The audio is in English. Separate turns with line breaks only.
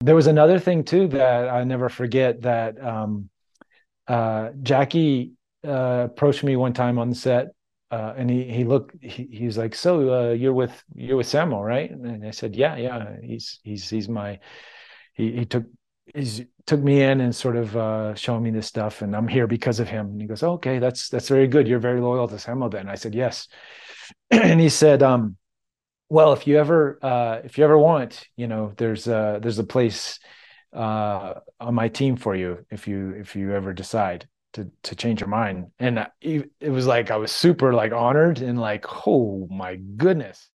there was another thing too that I never forget that um, uh, Jackie uh, approached me one time on the set, uh, and he he looked he, like, "So uh, you're with you're with Samuel, right?" And I said, "Yeah, yeah. He's he's he's my he he took he's took me in and sort of uh, showing me this stuff, and I'm here because of him." And he goes, oh, "Okay, that's that's very good. You're very loyal to Samuel." Then I said, "Yes," and he said, um, "Well, if you ever uh, if you ever want, you know, there's uh, there's a place." uh on my team for you if you if you ever decide to to change your mind and it was like i was super like honored and like oh my goodness